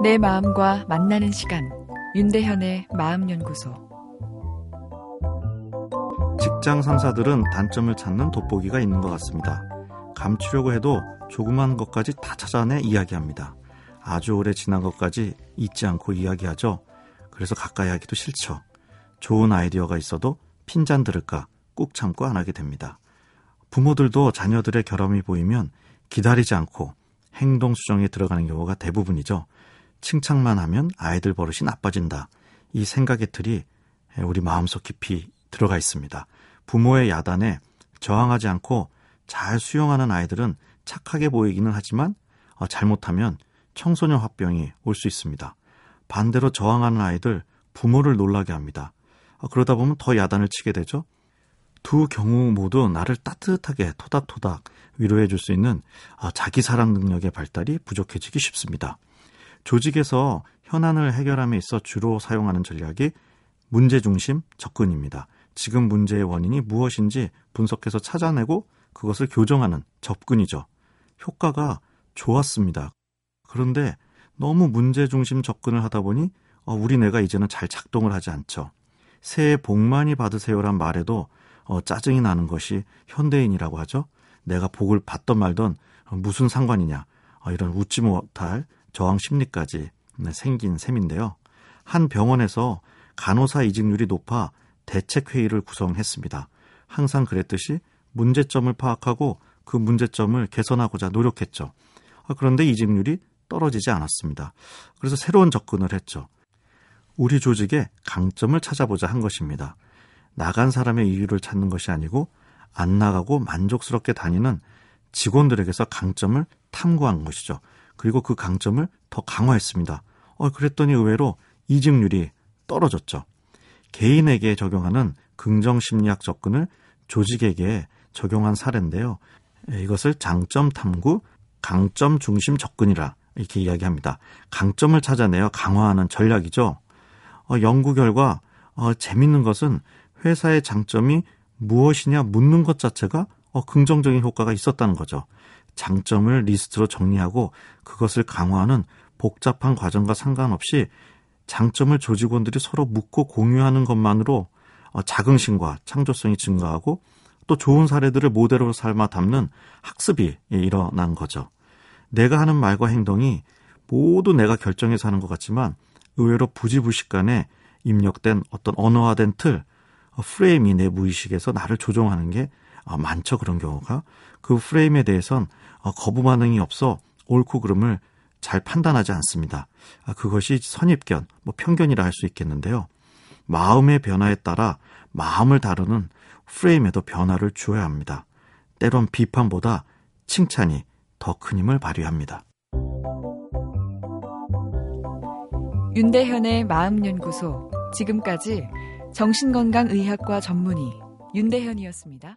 내 마음과 만나는 시간 윤대현의 마음연구소 직장 상사들은 단점을 찾는 돋보기가 있는 것 같습니다. 감추려고 해도 조그만 것까지 다 찾아내 이야기합니다. 아주 오래 지난 것까지 잊지 않고 이야기하죠. 그래서 가까이 하기도 싫죠. 좋은 아이디어가 있어도 핀잔 들을까 꾹 참고 안 하게 됩니다. 부모들도 자녀들의 결함이 보이면 기다리지 않고 행동 수정에 들어가는 경우가 대부분이죠. 칭찬만 하면 아이들 버릇이 나빠진다. 이 생각의 틀이 우리 마음속 깊이 들어가 있습니다. 부모의 야단에 저항하지 않고 잘 수용하는 아이들은 착하게 보이기는 하지만 어, 잘못하면 청소년 화병이 올 수 있습니다. 반대로 저항하는 아이들 부모를 놀라게 합니다. 어, 그러다 보면 더 야단을 치게 되죠. 두 경우 모두 나를 따뜻하게 토닥토닥 위로해 줄 수 있는 어, 자기 사랑 능력의 발달이 부족해지기 쉽습니다. 조직에서 현안을 해결함에 있어 주로 사용하는 전략이 문제 중심 접근입니다. 지금 문제의 원인이 무엇인지 분석해서 찾아내고 그것을 교정하는 접근이죠. 효과가 좋았습니다. 그런데 너무 문제 중심 접근을 하다 보니 어, 우리 뇌가 이제는 잘 작동을 하지 않죠. 새해 복 많이 받으세요란 말에도 어, 짜증이 나는 것이 현대인이라고 하죠. 내가 복을 받던 말던 어, 무슨 상관이냐 어, 이런 웃지 못할 저항 심리까지 네, 생긴 셈인데요. 한 병원에서 간호사 이직률이 높아 대책회의를 구성했습니다. 항상 그랬듯이 문제점을 파악하고 그 문제점을 개선하고자 노력했죠. 아, 그런데 이직률이 떨어지지 않았습니다. 그래서 새로운 접근을 했죠. 우리 조직의 강점을 찾아보자 한 것입니다. 나간 사람의 이유를 찾는 것이 아니고 안 나가고 만족스럽게 다니는 직원들에게서 강점을 탐구한 것이죠. 그리고 그 강점을 더 강화했습니다. 어, 그랬더니 의외로 이직률이 떨어졌죠. 개인에게 적용하는 긍정 심리학 접근을 조직에게 적용한 사례인데요. 이것을 장점 탐구, 강점 중심 접근이라 이렇게 이야기합니다. 강점을 찾아내어 강화하는 전략이죠. 어, 연구 결과 어, 재밌는 것은 회사의 장점이 무엇이냐 묻는 것 자체가 어, 긍정적인 효과가 있었다는 거죠. 장점을 리스트로 정리하고 그것을 강화하는 복잡한 과정과 상관없이 장점을 조직원들이 서로 묻고 공유하는 것만으로 어, 자긍심과 창조성이 증가하고 또 좋은 사례들을 모델로 삶아 담는 학습이 일어난 거죠. 내가 하는 말과 행동이 모두 내가 결정해서 하는 것 같지만 의외로 부지불식간에 입력된 어떤 언어화된 틀, 어, 프레임이 내 무의식에서 나를 조종하는 게 어, 많죠. 그런 경우가. 그 프레임에 대해선 어, 거부 반응이 없어 옳고 그름을 잘 판단하지 않습니다. 아, 그것이 선입견, 뭐 편견이라 할 수 있겠는데요. 마음의 변화에 따라 마음을 다루는 프레임에도 변화를 주어야 합니다. 때론 비판보다 칭찬이 더 큰 힘을 발휘합니다. 윤대현의 마음연구소 지금까지 정신건강의학과 전문의 윤대현이었습니다.